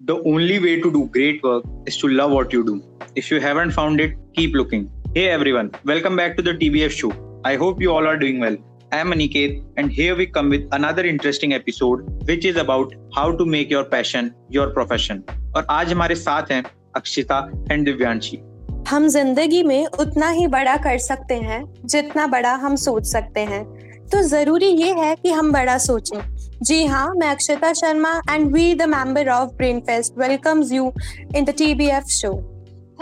The only way to do great work is to love what you do. If you haven't found it, keep looking. Hey everyone, welcome back to the TBF show. I hope you all are doing well. I am Aniket, and here we come with another interesting episode, which is about how to make your passion your profession. और आज हमारे साथ हैं Akshita and Divyanshi हम ज़िंदगी में उतना ही बड़ा कर सकते हैं जितना बड़ा हम सोच सकते हैं तो ज़रूरी ये है कि हम बड़ा सोचें जी हाँ मैं Akshata Sharma and we the member of brain fest welcomes you in the TBF show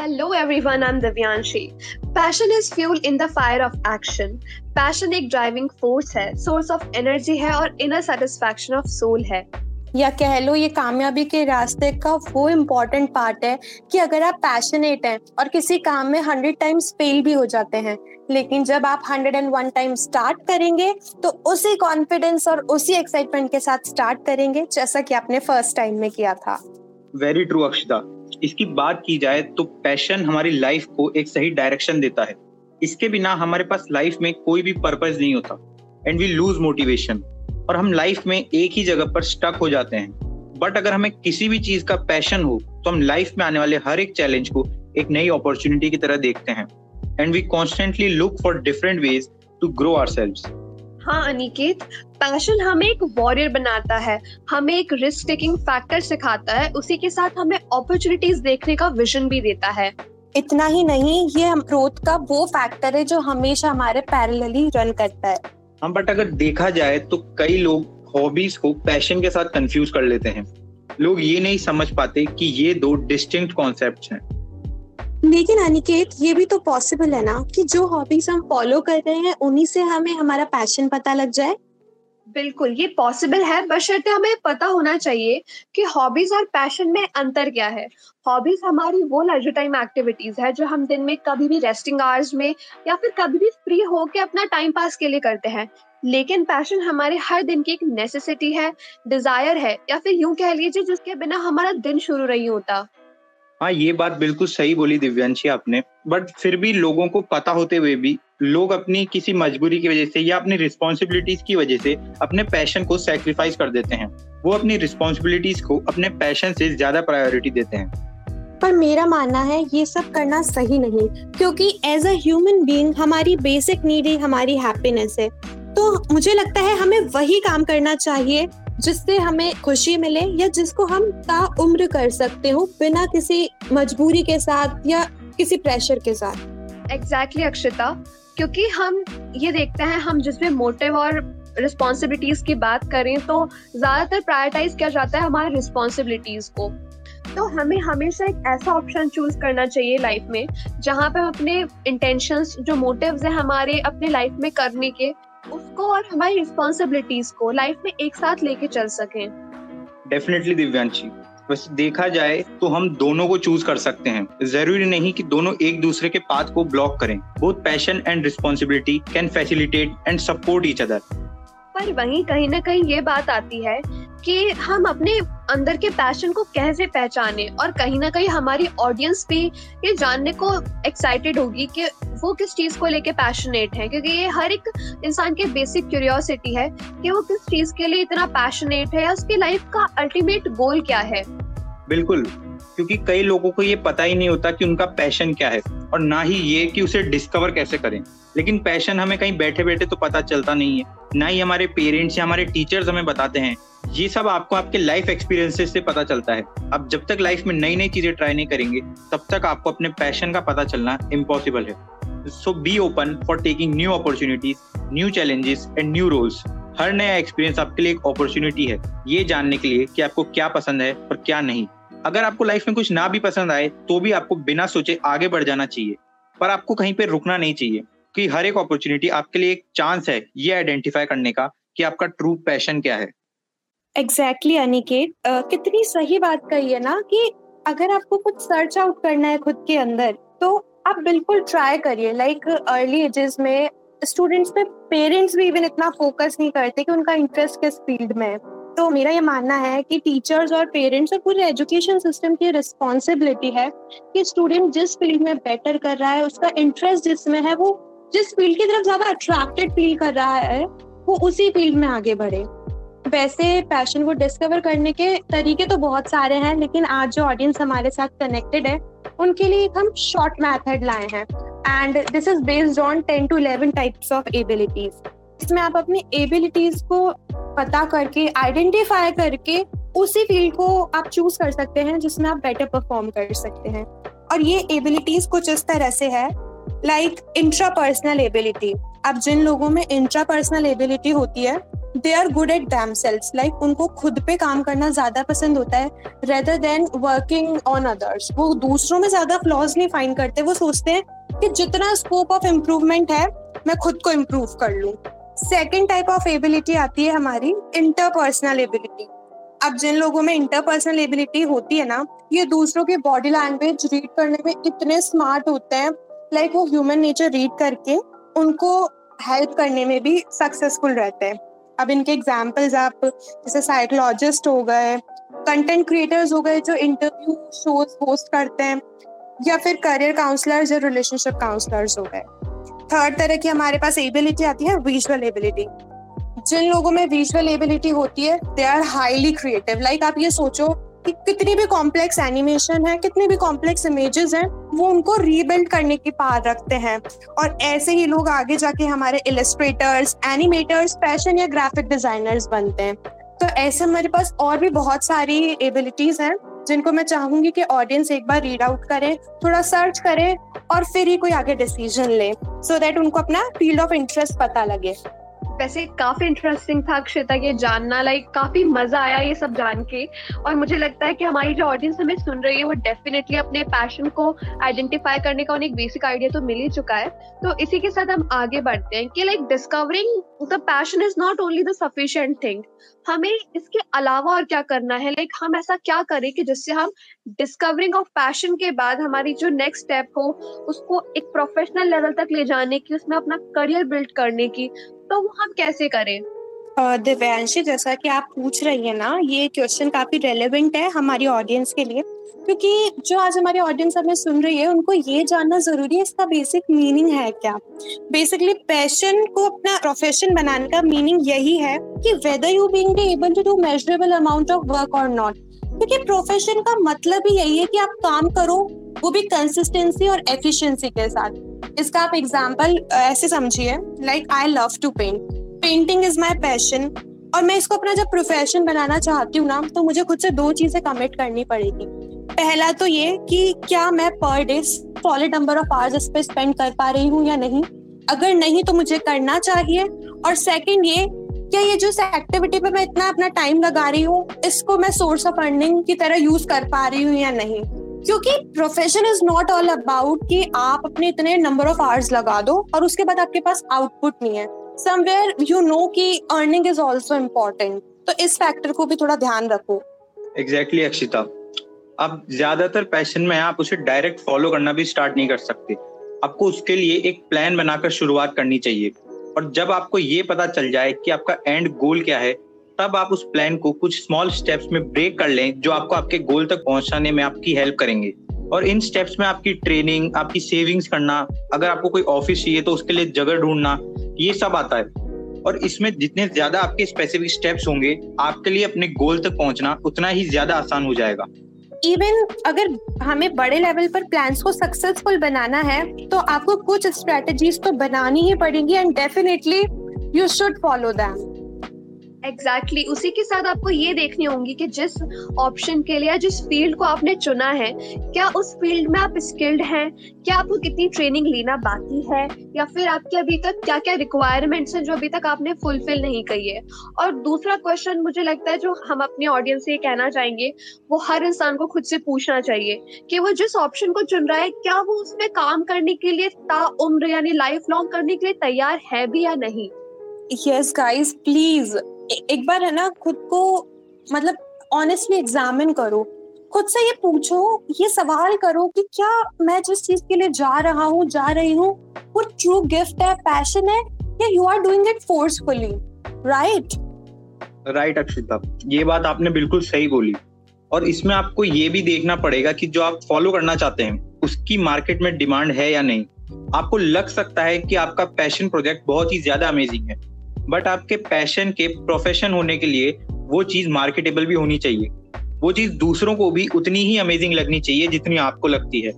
hello everyone I am Divyanshi passion is fuel in the fire of action passion एक ड्राइविंग फोर्स है source of energy है और inner satisfaction of soul है। या कह लो ये कामयाबी के रास्ते का वो इम्पोर्टेंट पार्ट है कि अगर आप पैशनेट हैं और किसी काम में हंड्रेड टाइम्स फेल भी हो जाते हैं, लेकिन जब आप hundred and one time start करेंगे तो उसी कॉन्फिडेंस और उसी एक्साइटमेंट के साथ स्टार्ट करेंगे, जैसा कि आपने फ़र्स्ट टाइम में किया था। वेरी ट्रू अक्षिता इसकी बात की जाए तो पैशन हमारी लाइफ को एक सही डायरेक्शन देता है। इसके बिना हमारे पास लाइफ में कोई भी पर्पज नहीं होता। एंड वी लूज मोटिवेशन और हम लाइफ में एक ही जगह पर स्टक हो जाते हैं। बट अगर हमें किसी भी चीज़ का पैशन हो तो हम लाइफ में आने वाले हर एक चैलेंज को एक नई अपॉर्चुनिटी की तरह देखते हैं। And we constantly look for different ways to grow are हाँ अनिकेत पैशन हमें एक वॉरियर बनाता है। हमें एक रिस्क टेकिंग फैक्टर सिखाता है। उसी के साथ हमें अपॉर्चुनिटीज़ देखने का विजन भी देता है। इतना ही नहीं ये ग्रोथ का वो फैक्टर है जो हमेशा हमारे पैरेलली रन करता है। हाँ बट अगर देखा जाए तो कई लोग हॉबीज को पैशन के साथ कंफ्यूज कर लेते हैं। लोग ये नहीं समझ पाते कि ये दो डिस्टिंक्ट कॉन्सेप्ट हैं। लेकिन अनिकेत, ये भी तो पॉसिबल है ना कि जो हॉबीज हम फॉलो कर रहे हैं, उन्हीं से हमें, हमारा पैशन पता लग जाए। बिल्कुल, ये पॉसिबल है बशर्ते हमें पता होना चाहिए कि हॉबीज और पैशन में अंतर क्या है। हॉबीज हमारी वो लेजर टाइम एक्टिविटीज़ है जो हम दिन में कभी भी रेस्टिंग आवर्स में या फिर कभी भी फ्री होके अपना टाइम पास के लिए करते हैं। लेकिन पैशन हमारे हर दिन की एक नेसेसिटी है डिज़ायर है या फिर यूँ कह लीजिए जिसके बिना हमारा दिन शुरू नहीं होता। हाँ ये बात बिल्कुल सही बोली दिव्यांशी आपने। बट फिर भी लोगों को पता होते हुए भी, लोग अपनी किसी मजबूरी की वजह से या अपनी रिस्पॉन्सिबिलिटीज की वजह से अपने पैशन को सेक्रीफाइस कर देते हैं। वो अपनी रिस्पॉन्सिबिलिटीज को, अपने पैशन से ज़्यादा प्रायोरिटी देते हैं। पर मेरा मानना है, ये सब करना सही नहीं, क्योंकि एज अ ह्यूमन बीइंग हमारी बेसिक नीड ही हमारी हैप्पीनेस है। तो मुझे लगता है हमें वही काम करना चाहिए जिससे हमें खुशी मिले या जिसको हम ता उम्र कर सकते हो बिना किसी मजबूरी के साथ या किसी प्रेशर के साथ। Exactly exactly, Akshita. क्योंकि हम ये देखते हैं हम जिसमें मोटिव और रिस्पॉन्सिबिलिटीज की बात करें तो ज़्यादातर प्रायोरिटाइज किया जाता है हमारे रिस्पॉन्सिबिलिटीज को। तो हमें हमेशा एक ऐसा ऑप्शन चूज़ करना चाहिए लाइफ में जहाँ पे हम अपने इंटेंशंस जो मोटिव्स हैं हमारे अपने लाइफ में करने के उसको और हमारी रिस्पॉन्सिबिलिटीज को लाइफ में एक साथ लेके चल सके। डेफिनेटली दिव्यांशी। बस देखा जाए तो हम दोनों को चूज़ कर सकते हैं। ज़रूरी नहीं कि दोनों एक दूसरे के पाथ को ब्लॉक करें। Both passion and responsibility can facilitate and support each other पर वहीं कहीं ना कहीं ये बात आती है कि हम अपने अंदर के पैशन को कैसे पहचाने और कहीं ना कहीं हमारी ऑडियंस भी ये जानने को एक्साइटेड होगी कि वो किस चीज़ को लेके पैशनेट है। क्योंकि ये हर एक इंसान के बेसिक क्यूरियोसिटी है कि वो किस चीज़ के लिए इतना पैशनेट है या उसकी लाइफ का अल्टीमेट गोल क्या है। बिल्कुल, क्योंकि कई लोगों को ये पता ही नहीं होता कि उनका पैशन क्या है और ना ही ये कि उसे डिस्कवर कैसे करें। लेकिन पैशन हमें कहीं बैठे बैठे तो पता चलता नहीं है। ना ही हमारे पेरेंट्स या हमारे टीचर्स हमें बताते हैं ये सब आपको आपके लाइफ एक्सपीरियंसेस से पता चलता है। अब जब तक लाइफ में नई नई चीज़ें ट्राई नहीं करेंगे, तब तक आपको अपने पैशन का पता चलना इम्पॉसिबल है। So be open for taking new opportunities new challenges and new roles हर नया एक्सपीरियंस आपके लिए एक अपॉर्चुनिटी है। ये जानने के लिए कि आपको क्या पसंद है और क्या नहीं। अगर आपको लाइफ में कुछ ना भी पसंद आए तो भी आपको बिना सोचे आगे बढ़ जाना चाहिए। पर आपको कहीं पर रुकना नहीं चाहिए कि हर एक अपॉर्चुनिटी आपके लिए एक चांस है ये आइडेंटिफाई करने का कि आपका ट्रू पैशन क्या है। एग्जैक्टली exactly, अनिकेत uh, कितनी सही बात कही है ना कि अगर आपको कुछ सर्च आउट करना है खुद के अंदर तो आप बिल्कुल ट्राई करिए। लाइक अर्ली एजेस में स्टूडेंट्स में पेरेंट्स भी इवन इतना फोकस नहीं करते कि उनका इंटरेस्ट किस फ़ील्ड में है। तो मेरा ये मानना है कि टीचर्स और पेरेंट्स और पूरे एजुकेशन सिस्टम की रिस्पॉन्सिबिलिटी है कि स्टूडेंट जिस फ़ील्ड में बेटर कर रहा है उसका इंटरेस्ट जिसमें है वो जिस फ़ील्ड की तरफ़ ज़्यादा अट्रैक्टेड फील कर रहा है वो उसी फ़ील्ड में आगे बढ़े। वैसे पैशन को डिस्कवर करने के तरीके तो बहुत सारे हैं, लेकिन आज जो ऑडियंस हमारे साथ कनेक्टेड है, उनके लिए हम शॉर्ट मेथड लाए हैं। And this is based on ten to eleven types of abilities इसमें आप अपनी एबिलिटीज को पता करके आइडेंटिफाई करके, उसी फ़ील्ड को आप चूज़ कर सकते हैं, जिसमें आप बेटर परफॉर्म कर सकते हैं। और ये एबिलिटीज कुछ इस तरह से है लाइक इंट्रापर्सनल एबिलिटी अब जिन लोगों में इंट्रापर्सनल एबिलिटी होती है they are good at themselves like उनको खुद पे काम करना ज़्यादा पसंद होता है rather than working on others वो दूसरों में ज़्यादा फ्लॉज नहीं फाइंड करते, वो सोचते हैं कि जितना स्कोप ऑफ़ इम्प्रूवमेंट है, मैं खुद को इम्प्रूव कर लूँ। सेकेंड टाइप ऑफ़ एबिलिटी आती है हमारी इंटरपर्सनल एबिलिटी अब जिन लोगों में इंटरपर्सनल एबिलिटी होती है ना, ये दूसरों के बॉडी लैंग्वेज रीड करने में इतने स्मार्ट होते हैं। लाइक like, वो ह्यूमन नेचर रीड करके उनको हेल्प करने में भी सक्सेसफुल रहते हैं। अब इनके एग्जाम्पल्स आप, जैसे साइकोलॉजिस्ट हो गए कंटेंट क्रिएटर्स हो गए जो इंटरव्यू शोज़ होस्ट करते हैं, या फिर करियर काउंसलर्स या रिलेशनशिप काउंसलर्स हो गए। थर्ड तरह की हमारे पास एबिलिटी आती है विजुअल एबिलिटी जिन लोगों में विजुअल एबिलिटी होती है they are highly creative like आप ये सोचो कि कितनी भी कॉम्प्लेक्स एनिमेशन है, कितनी भी कॉम्प्लेक्स इमेजेस हैं, वो उनको रीबिल्ड करने की पार रखते हैं। और ऐसे ही लोग आगे जाके हमारे इलस्ट्रेटर्स एनिमेटर्स फ़ैशन या ग्राफिक डिजाइनर्स बनते हैं। तो ऐसे हमारे पास और भी बहुत सारी एबिलिटीज हैं, जिनको मैं चाहूँगी कि ऑडियंस एक बार रीड आउट करे, थोड़ा सर्च करे और फिर ही कोई आगे डिसीज़न ले सो so दैट उनको अपना फ़ील्ड ऑफ़ इंटरेस्ट पता लगे। वैसे काफ़ी इंटरेस्टिंग था अक्षिता ये जानना लाइक काफ़ी मज़ा आया ये सब जान के। और मुझे लगता है कि हमारी जो ऑडियंस हमें सुन रही है, वो डेफिनेटली अपने पैशन को आइडेंटिफाई करने का, उन्हें एक बेसिक आइडिया तो मिल ही चुका है। तो इसी के साथ हम आगे बढ़ते हैं कि like discovering the passion is not only the sufficient thing हमें इसके अलावा और क्या करना है? लाइक हम ऐसा क्या करें कि जिससे हम डिस्कवरिंग ऑफ़ पैशन के बाद हमारी जो नेक्स्ट स्टेप हो, उसको एक प्रोफेशनल लेवल तक ले जाने की, उसमें अपना करियर बिल्ड करने की तो वो हम कैसे करें? दिव्यांशी, जैसा कि आप पूछ रही है ना, ये क्वेश्चन काफ़ी रेलेवेंट है हमारी ऑडियंस के लिए, क्योंकि जो आज हमारी ऑडियंस हमें सुन रही है, उनको ये जानना ज़रूरी है, इसका बेसिक मीनिंग है क्या? बेसिकली पैशन को अपना प्रोफेशन बनाने का मीनिंग यही है कि whether you being able to do measurable amount of work और नॉट क्योंकि प्रोफेशन का मतलब ही यही है कि आप काम करो वो भी कंसिस्टेंसी और एफिशिएंसी के साथ। इसका आप एग्जांपल ऐसे समझिए like I love to paint painting is my passion और मैं इसको अपना जब प्रोफेशन बनाना चाहती हूँ ना तो मुझे खुद से दो चीज़ें कमिट करनी पड़ेगी। पहला तो ये कि क्या मैं per day solid number of hours इस पर स्पेंड कर पा रही हूँ या नहीं? अगर नहीं तो मुझे करना चाहिए। और सेकंड ये, क्या ये जो एक्टिविटी पे मैं इतना अपना टाइम लगा रही हूँ, इसको मैं सोर्स ऑफ़ अर्निंग की तरह यूज़ कर पा रही हूँ या नहीं? क्योंकि profession is not all about कि आप अपने इतने नंबर ऑफ़ आवर्स लगा दो और उसके बाद आपके पास आउटपुट नहीं है। समवेयर यू नो कि अर्निंग इज़ ऑल्सो इम्पोर्टेंट तो इस फैक्टर को भी थोड़ा ध्यान रखो। एग्जैक्टली exactly, अक्षिता अब ज़्यादातर पैशन में आप उसे डायरेक्ट फॉलो करना भी स्टार्ट नहीं कर सकते। आपको उसके लिए एक प्लान बनाकर शुरुआत करनी चाहिए। और जब आपको ये पता चल जाए कि आपका एंड गोल क्या है तब आप उस प्लान को कुछ स्मॉल स्टेप्स में ब्रेक कर लें जो आपको आपके गोल तक पहुँचाने में आपकी हेल्प करेंगे। और इन स्टेप्स में आपकी ट्रेनिंग आपकी सेविंग्स करना, अगर आपको कोई ऑफ़िस चाहिए तो उसके लिए जगह ढूंढना, ये सब आता है। और इसमें जितने ज़्यादा आपके स्पेसिफिक स्टेप्स होंगे, आपके लिए अपने गोल तक पहुँचना उतना ही ज़्यादा आसान हो जाएगा। इवन अगर हमें बड़े लेवल पर प्लान्स को सक्सेसफुल बनाना है तो आपको कुछ स्ट्रेटजीज तो बनानी ही पड़ेंगी and definitely you should follow them exactly exactly. उसी के साथ आपको ये देखनी होंगी कि जिस ऑप्शन के लिए जिस फ़ील्ड को आपने चुना है, क्या उस फ़ील्ड में आप स्किल्ड हैं? क्या आपको कितनी ट्रेनिंग लेना बाकी है? या फिर आपके अभी तक क्या क्या रिक्वायरमेंट्स हैं जो अभी तक आपने फुलफिल नहीं की है? और दूसरा क्वेश्चन मुझे लगता है जो हम अपने ऑडियंस से कहना चाहेंगे, वो हर इंसान को खुद से पूछना चाहिए कि वो जिस ऑप्शन को चुन रहा है, क्या वो उसमें काम करने के लिए ताउम्र यानी लाइफ लॉन्ग करने के लिए तैयार है भी या नहीं? यस गाइस प्लीज़ एक बार है ना, खुद को मतलब ऑनेस्टली एग्जामिन करो। खुद से ये पूछो, ये सवाल करो कि क्या मैं जिस चीज़ के लिए जा रहा हूँ, जा रही हूँ, वो ट्रू गिफ्ट है पैशन है, या you are doing it forcefully right right Akshita ये बात आपने बिल्कुल सही बोली। और इसमें आपको ये भी देखना पड़ेगा कि जो आप फॉलो करना चाहते हैं, उसकी मार्केट में डिमांड है या नहीं। आपको लग सकता है कि आपका पैशन प्रोजेक्ट बहुत ही ज़्यादा अमेजिंग है। बट आपके पैशन के प्रोफेशन होने के लिए वो चीज़ मार्केटेबल भी होनी चाहिए। वो चीज़ दूसरों को भी उतनी ही अमेजिंग लगनी चाहिए जितनी आपको लगती है।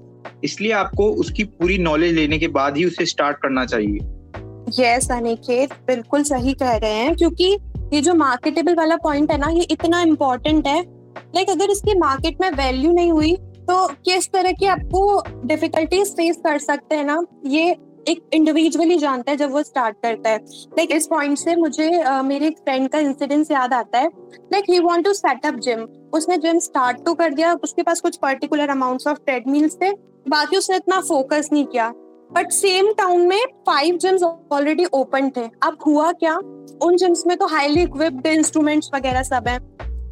इसलिए आपको उसकी पूरी नॉलेज लेने के बाद ही उसे स्टार्ट करना चाहिए। यस अनिकेत बिल्कुल सही कह रहे हैं, क्योंकि ये जो मार्केटेबल वाला पॉइंट है ना, ये इतना इम्पोर्टेंट है। लाइक अगर इसकी मार्केट में वैल्यू नहीं हुई तो किस तरह की आपको डिफिकल्टीज फेस कर सकते हैं ना? ये एक इंडिविजुअली जानता है जब वो स्टार्ट करता है। लाइक like, इस पॉइंट से मुझे uh, मेरे एक फ्रेंड का इंसिडेंस याद आता है। Like he want to set up gym उसने जिम स्टार्ट तो कर दिया उसके पास कुछ पर्टिकुलर अमाउंट्स ऑफ़ ट्रेडमिल्स थे। बाकी उसने इतना फोकस नहीं किया। बट सेम टाउन में फाइव जिम्स ऑलरेडी ओपन थे। अब हुआ क्या? उन जिम्स में तो हाईली इक्विप्ड इंस्ट्रूमेंट्स वगैरह सब हैं।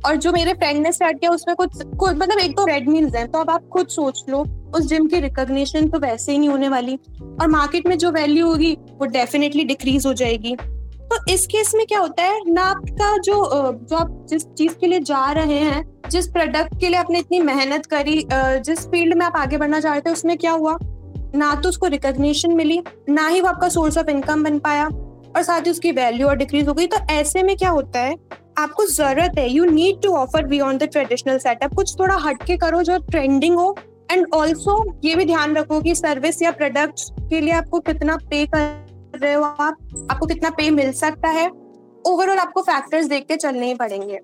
और जो मेरे फ्रेंड ने स्टार्ट किया, उसमें कुछ कुछ मतलब एक तो रेड मील्स हैं तो अब आप खुद सोच लो, उस जिम की रिकॉग्निशन तो वैसे ही नहीं होने वाली और मार्केट में जो वैल्यू होगी, वो डेफिनेटली डिक्रीज हो जाएगी। तो इस केस में क्या होता है, ना आपका जो जो आप जिस चीज़ के लिए जा रहे हैं, जिस प्रोडक्ट के लिए आपने इतनी मेहनत करी जिस फ़ील्ड में आप आगे बढ़ना चाहते हैं उसमें क्या हुआ? ना तो उसको रिकॉग्निशन मिली, ना ही वो आपका सोर्स ऑफ़ इनकम बन पाया और साथ ही उसकी वैल्यू और डिक्रीज हो गई। तो ऐसे में क्या होता है आपको ज़रूरत है you need to offer beyond the traditional setup कुछ थोड़ा हटके करो जो ट्रेंडिंग हो एंड ऑल्सो ये भी ध्यान रखो कि सर्विस या प्रोडक्ट के लिए आपको कितना पे कर रहे हो आप, आपको कितना पे मिल सकता है। ओवरऑल आपको फैक्टर्स देख के चलने ही पड़ेंगे।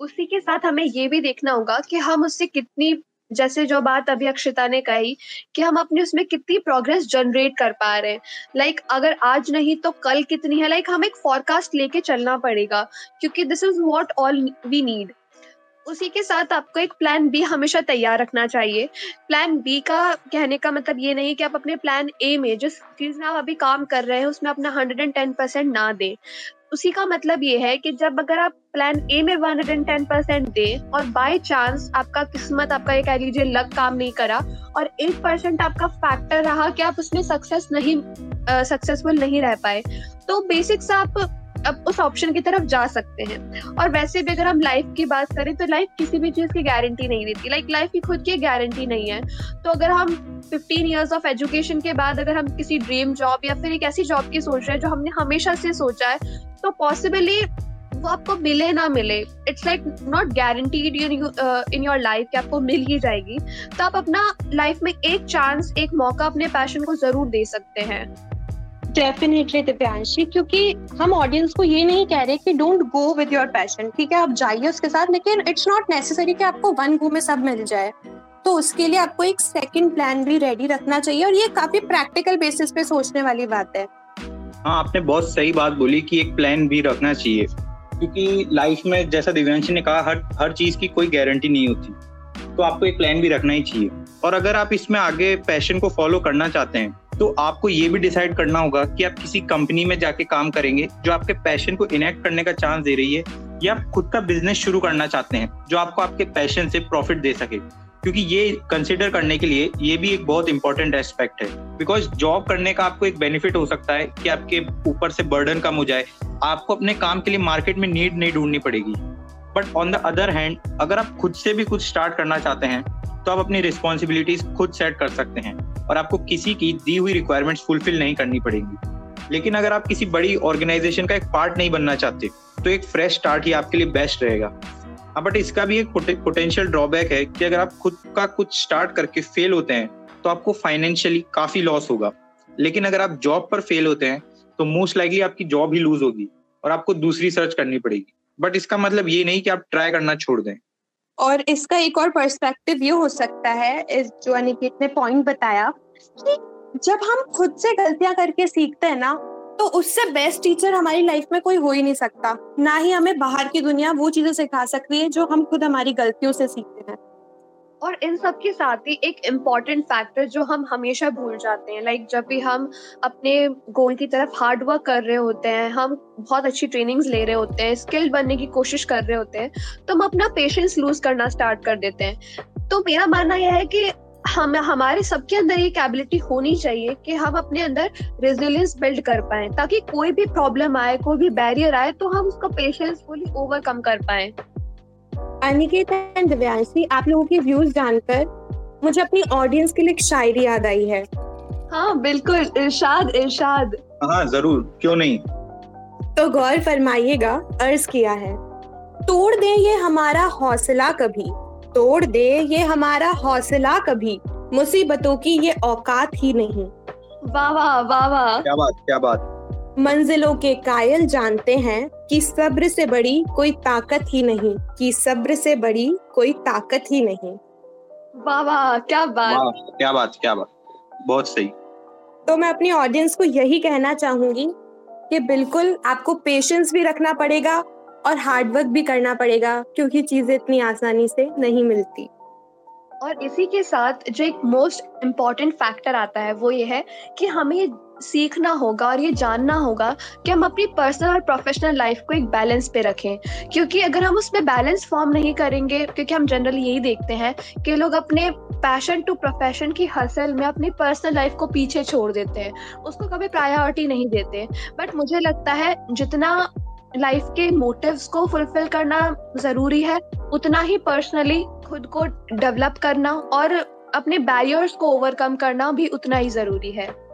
उसी के साथ हमें ये भी देखना होगा कि हम उससे कितनी जैसे जो बात अभी अक्षिता ने कही कि हम अपने उसमें कितनी प्रोग्रेस जनरेट कर पा रहे हैं। लाइक like, अगर आज नहीं तो कल कितनी है? लाइक like, हम एक फॉरकास्ट लेके चलना पड़ेगा क्योंकि this is what all we need उसी के साथ आपको एक प्लान बी हमेशा तैयार रखना चाहिए। प्लान बी का कहने का मतलब ये नहीं कि आप अपने प्लान ए में जिस चीज़ में आप अभी काम कर रहे हैं उसमें अपना हंड्रेड एंड टेन परसेंट ना दें। उसी का मतलब ये है कि जब अगर आप प्लान ए में वन हंड्रेड टेन परसेंट दें और बाय चांस आपका किस्मत, आपका ये कह लीजिए लक काम नहीं करा और एक परसेंट आपका फैक्टर रहा कि आप उसमें सक्सेस नहीं सक्सेसफुल नहीं रह पाए तो बेसिक्स आप अब उस ऑप्शन की तरफ़ जा सकते हैं। और वैसे भी अगर हम लाइफ की बात करें तो लाइफ किसी भी चीज़ की गारंटी नहीं देती। लाइक लाइफ की खुद की गारंटी नहीं है। तो अगर हम 15 इयर्स ऑफ़ एजुकेशन के बाद अगर हम किसी ड्रीम जॉब या फिर एक ऐसी जॉब की सोच रहे हैं, जो हमने हमेशा से सोचा है तो पॉसिबली वो आपको मिले ना मिले। It's like not guaranteed in your life कि आपको मिल ही जाएगी। तो आप अपना लाइफ में एक चांस एक मौका, अपने पैशन को ज़रूर दे सकते हैं। डेफिनेटली दिव्यांशी क्योंकि हम ऑडियंस को ये नहीं कह रहे कि don't go with your passion ठीक है? आप जाइए उसके साथ, लेकिन इट्स नॉट नेसेसरी कि आपको वन गो में सब मिल जाए। तो उसके लिए आपको एक सेकंड प्लान भी रेडी रखना चाहिए, और ये काफ़ी प्रैक्टिकल बेसिस पे सोचने वाली बात है। हाँ आपने बहुत सही बात बोली कि एक प्लान भी रखना चाहिए, क्योंकि लाइफ में जैसा दिव्यांशी ने कहा, हर हर चीज़ की कोई गारंटी नहीं होती तो आपको एक प्लान भी रखना ही चाहिए। और अगर आप इसमें आगे पैशन को फॉलो करना चाहते हैं तो आपको ये भी डिसाइड करना होगा कि आप किसी कंपनी में जाके काम करेंगे, जो आपके पैशन को इनेक्ट करने का चांस दे रही है, या आप खुद का बिज़नेस शुरू करना चाहते हैं, जो आपको आपके पैशन से प्रॉफिट दे सके। क्योंकि ये कंसिडर करने के लिए ये भी एक बहुत इंपॉर्टेंट एस्पेक्ट है। बिकॉज़ जॉब करने का आपको एक बेनिफिट हो सकता है कि आपके ऊपर से बर्डन कम हो जाए। आपको अपने काम के लिए मार्केट में नीड नहीं ढूंढनी पड़ेगी। But on the other hand अगर आप खुद से भी कुछ स्टार्ट करना चाहते हैं तो आप अपनी रिस्पॉन्सिबिलिटीज खुद सेट कर सकते हैं और आपको किसी की दी हुई रिक्वायरमेंट्स फुलफिल नहीं करनी पड़ेगी। लेकिन अगर आप किसी बड़ी ऑर्गेनाइजेशन का एक पार्ट नहीं बनना चाहते तो एक फ्रेश स्टार्ट ही आपके लिए बेस्ट रहेगा। हाँ बट इसका भी एक पोटेंशियल ड्रॉबैक है कि अगर आप खुद का कुछ स्टार्ट करके फेल होते हैं तो आपको फाइनेंशियली काफ़ी लॉस होगा। लेकिन अगर आप जॉब पर फेल होते हैं तो मोस्ट लाइकली आपकी जॉब ही लूज होगी और आपको दूसरी सर्च करनी पड़ेगी। बट इसका मतलब ये नहीं कि आप ट्राई करना छोड़ दें। और इसका एक और पर्सपेक्टिव ये हो सकता है, इस जो अनिकेत ने पॉइंट बताया, कि जब हम खुद से गलतियाँ करके सीखते हैं ना तो उससे बेस्ट टीचर हमारी लाइफ में कोई हो ही नहीं सकता। ना ही हमें बाहर की दुनिया वो चीज़ें सिखा सकती है जो हम खुद हमारी गलतियों से सीखते हैं। और इन सब के साथ ही एक इंपॉर्टेंट फैक्टर जो हम हमेशा भूल जाते हैं लाइक जब भी हम अपने गोल की तरफ़ हार्ड वर्क कर रहे होते हैं, हम बहुत अच्छी ट्रेनिंग्स ले रहे होते हैं स्किल्ड बनने की कोशिश कर रहे होते हैं तो हम अपना पेशेंस लूज करना स्टार्ट कर देते हैं। तो मेरा मानना यह है कि हम, हमारे सबके अंदर ये कैबिलिटी होनी चाहिए कि हम अपने अंदर रेजिलियंस बिल्ड कर पाए, ताकि कोई भी प्रॉब्लम आए, कोई भी बैरियर आए तो हम उसको पेशेंसफुली ओवरकम कर पाए। अनिकेत एंड दिव्यांशी आप लोगों के व्यूज़ जानकर मुझे अपनी ऑडियंस के लिए एक शायरी याद आई है। हाँ बिल्कुल इरशाद इरशाद। हाँ ज़रूर क्यों नहीं? तो गौर फरमाइएगा अर्ज़ किया है। तोड़ दे ये हमारा हौसला कभी तोड़ दे ये हमारा हौसला कभी मुसीबतों की ये औकात ही नहीं। वाह वाह वाह वाह। क्या बात क्या बात। मंजिलों के कायल जानते हैं कि सब्र से बड़ी कोई ताकत ही नहीं कि सब्र से बड़ी कोई ताकत ही नहीं। वाह वाह क्या बात। वाह क्या बात क्या बात। बहुत सही। तो मैं अपनी ऑडियंस को यही कहना चाहूँगी कि बिल्कुल आपको पेशेंस भी रखना पड़ेगा और हार्डवर्क भी करना पड़ेगा क्योंकि चीज़ें इतनी आसानी से नहीं मिलती। और इसी के साथ जो एक मोस्ट इंपॉर्टेंट फैक्टर आता है वो ये है कि हमें सीखना होगा और ये जानना होगा कि हम अपनी पर्सनल और प्रोफेशनल लाइफ को एक बैलेंस पे रखें। क्योंकि अगर हम उसमें बैलेंस फॉर्म नहीं करेंगे, क्योंकि हम जनरली यही देखते हैं कि लोग अपने पैशन टू प्रोफेशन की हसल में अपनी पर्सनल लाइफ को पीछे छोड़ देते हैं। उसको कभी प्रायोरिटी नहीं देते। बट मुझे लगता है जितना लाइफ के मोटिव्स को फुलफिल करना ज़रूरी है, उतना ही पर्सनली खुद को डेवलप करना और अपने बैरियर्स को ओवरकम करना भी उतना ही ज़रूरी है।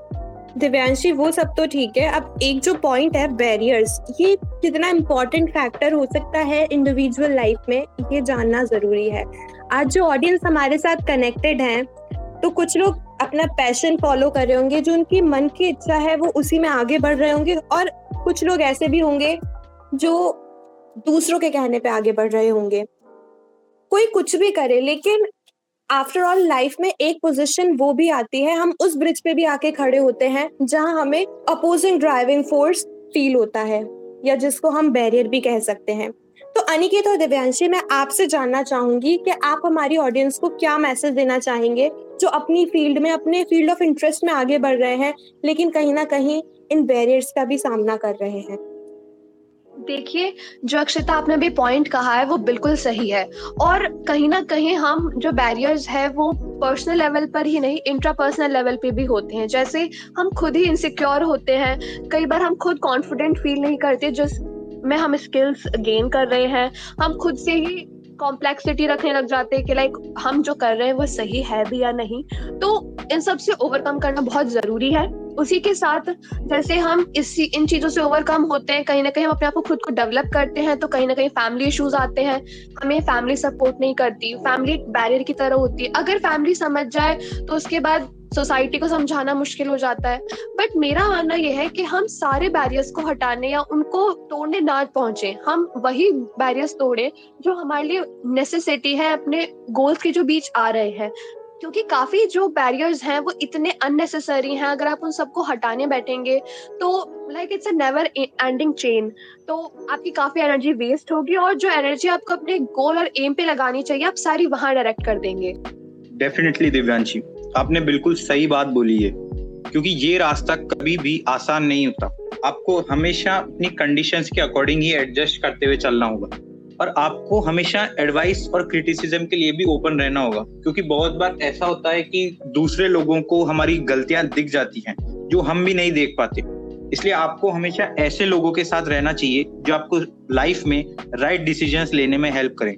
दिव्यांशी, वो सब तो ठीक है। अब एक जो पॉइंट है बैरियर्स ये कितना इम्पोर्टेंट फैक्टर हो सकता है इंडिविजुअल लाइफ में, ये जानना ज़रूरी है। आज जो ऑडियंस हमारे साथ कनेक्टेड हैं तो कुछ लोग अपना पैशन फॉलो कर रहे होंगे, जो उनकी मन की इच्छा है, वो उसी में आगे बढ़ रहे होंगे और कुछ लोग ऐसे भी होंगे, जो दूसरों के कहने पे आगे बढ़ रहे होंगे। कोई कुछ भी करे, लेकिन आफ्टर ऑल लाइफ में एक पोजीशन वो भी आती है, हम उस ब्रिज पे भी आके खड़े होते हैं, जहाँ हमें अपोजिंग ड्राइविंग फोर्स फील होता है, या जिसको हम बैरियर भी कह सकते हैं। तो अनिकेत और दिव्यांशी, मैं आपसे जानना चाहूँगी कि आप हमारी ऑडियंस को क्या मैसेज देना चाहेंगे, जो अपनी फ़ील्ड में, अपने फ़ील्ड ऑफ़ इंटरेस्ट में आगे बढ़ रहे हैं, लेकिन कहीं ना कहीं इन बैरियर्स का भी सामना कर रहे हैं। देखिए, जो अक्षता आपने भी पॉइंट कहा है, वो बिल्कुल सही है। और कहीं ना कहीं हम जो बैरियर्स है, वो पर्सनल लेवल पर ही नहीं इंट्रा पर्सनल लेवल पे भी होते हैं। जैसे हम खुद ही इनसिक्योर होते हैं। कई बार हम खुद कॉन्फिडेंट फील नहीं करते, जिस में हम स्किल्स गेन कर रहे हैं। हम खुद से ही कॉम्प्लेक्सिटी रखने लग जाते हैं कि लाइक हम जो कर रहे हैं, वो सही है भी या नहीं। तो इन सबसे ओवरकम करना बहुत ज़रूरी है। उसी के साथ जैसे हम इस, इन चीज़ों से ओवरकम होते हैं, कहीं ना कहीं हम अपने आप को खुद को डेवलप करते हैं तो कहीं ना कहीं फैमिली इश्यूज़ आते हैं। हमें फैमिली सपोर्ट नहीं करती फैमिली बैरियर की तरह होती है। अगर फैमिली समझ जाए तो उसके बाद सोसाइटी को समझाना मुश्किल हो जाता है। बट मेरा मानना यह है कि हम सारे बैरियर्स को हटाने या उनको तोड़ने ना पहुँचे, हम वही बैरियर्स तोड़े जो हमारे लिए नेसेसिटी है, अपने गोल्स के जो बीच आ रहे हैं। क्योंकि काफ़ी जो बैरियर्स हैं वो इतने अननेसेसरी हैं, अगर आप उन सबको हटाने बैठेंगे तो like it's a never ending chain तो आपकी काफ़ी एनर्जी वेस्ट होगी और जो एनर्जी आपको अपने गोल और एम पे लगानी चाहिए, आप सारी वहाँ डायरेक्ट कर देंगे। डेफिनेटली दिव्यांशी आपने बिल्कुल सही बात बोली है, क्योंकि ये रास्ता कभी भी आसान नहीं होता। आपको हमेशा अपनी कंडीशंस के अकॉर्डिंग ही एडजस्ट करते हुए चलना होगा। और आपको हमेशा एडवाइस और क्रिटिसिज्म के लिए भी ओपन रहना होगा। क्योंकि बहुत बार ऐसा होता है कि दूसरे लोगों को हमारी गलतियाँ दिख जाती हैं, जो हम भी नहीं देख पाते। इसलिए आपको हमेशा ऐसे लोगों के साथ रहना चाहिए, जो आपको लाइफ में राइट डिसीजंस लेने में हेल्प करें।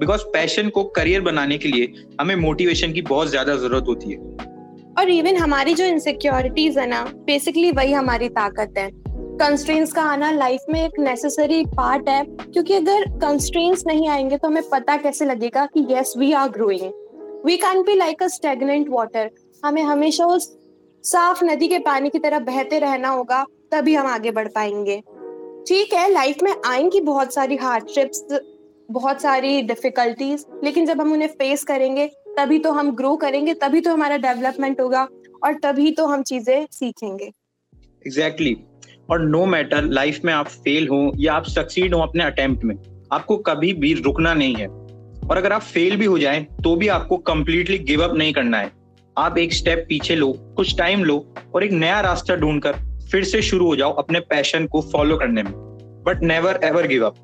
बिकॉज़ पैशन को करियर बनाने के लिए हमें मोटिवेशन की बहुत ज़्यादा ज़रूरत होती है। और इवन हमारी जो इनसिक्योरिटीज है ना बेसिकली वही हमारी ताकत है। कंस्ट्रेंट्स का आना लाइफ में एक नेसेसरी पार्ट है, क्योंकि अगर कंस्ट्रेंट्स नहीं आएँगे तो हमें पता कैसे लगेगा कि yes we are growing we can be like a stagnant water हमें हमेशा उस साफ़ नदी के पानी की तरह बहते रहना होगा, तभी हम आगे बढ़ पाएँगे। ठीक है लाइफ में आएँगी बहुत सारी हार्डशिप्स बहुत सारी डिफिकल्टीज लेकिन जब हम उन्हें फेस करेंगे, तभी तो हम ग्रो करेंगे, तभी तो हमारा डेवलपमेंट होगा, और तभी तो हम चीज़ें सीखेंगे। Exactly exactly. और नो मैटर लाइफ में आप फेल हो या आप सक्सीड हो अपने अटेम्प्ट में, आपको कभी भी रुकना नहीं है। और अगर आप फेल भी हो जाए तो भी आपको कंप्लीटली गिव अप नहीं करना है। आप एक स्टेप पीछे लो, कुछ टाइम लो और एक नया रास्ता ढूंढकर फिर से शुरू हो जाओ अपने पैशन को फॉलो करने में। But never ever give up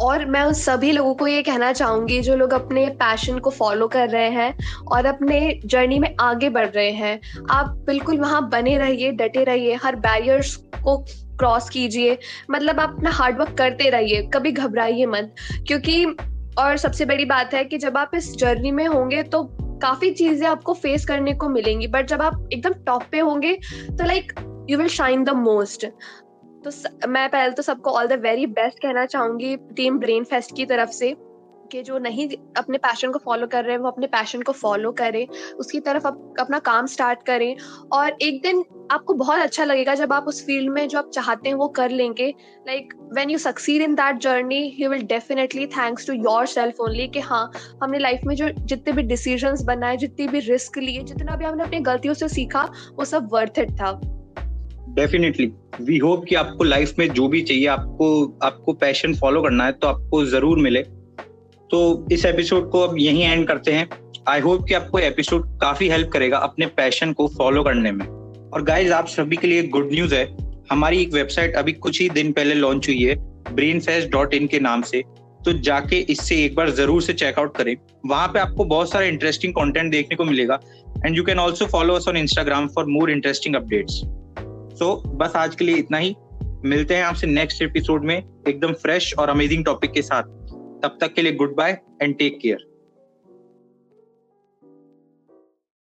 और मैं उन सभी लोगों को ये कहना चाहूँगी, जो लोग अपने पैशन को फॉलो कर रहे हैं और अपने जर्नी में आगे बढ़ रहे हैं, आप बिल्कुल वहाँ बने रहिए, डटे रहिए, हर बैरियर्स को क्रॉस कीजिए। मतलब आप अपना हार्डवर्क करते रहिए, कभी घबराइए मत। क्योंकि, और सबसे बड़ी बात है कि जब आप इस जर्नी में होंगे तो काफ़ी चीज़ें आपको फेस करने को मिलेंगी। बट जब आप एकदम टॉप पे होंगे तो like you will shine the most तो स, मैं पहले तो सबको ऑल द वेरी बेस्ट कहना चाहूँगी टीम ब्रेन फेस्ट की तरफ़ से कि जो नहीं अपने पैशन को फॉलो कर रहे हैं वो अपने पैशन को फॉलो करें उसकी तरफ़ अप, अपना काम स्टार्ट करें। और एक दिन आपको बहुत अच्छा लगेगा जब आप उस फ़ील्ड में जो आप चाहते हैं वो कर लेंगे। Like when you succeed in that journey you will definitely thanks to yourself only कि हाँ हमने लाइफ में जो जितने भी डिसीज़न बनाए जितनी भी रिस्क लिए जितना भी हमने अपनी गलतियों से सीखा वो सब वर्थ इट था। डेफिनेटली वी होप कि आपको लाइफ में जो भी चाहिए, आपको आपको पैशन फॉलो करना है तो आपको ज़रूर मिले। तो इस एपिसोड को अब यहीं एंड करते हैं। आई होप कि आपको एपिसोड काफ़ी हेल्प करेगा अपने पैशन को फॉलो करने में। और गाइज़ आप सभी के लिए गुड न्यूज़ है। हमारी एक वेबसाइट अभी कुछ ही दिन पहले लॉन्च हुई है ब्रेन डॉट इन के नाम से। तो जाके इससे एक बार ज़रूर से चेकआउट करें। वहाँ पे आपको बहुत सारा इंटरेस्टिंग कंटेंट देखने को मिलेगा। And you can also follow us on Instagram for more interesting updates so बस आज के लिए इतना ही। मिलते हैं आपसे नेक्स्ट एपिसोड में। एकदम फ्रेश और अमेजिंग टॉपिक के साथ। तब तक के लिए goodbye and take care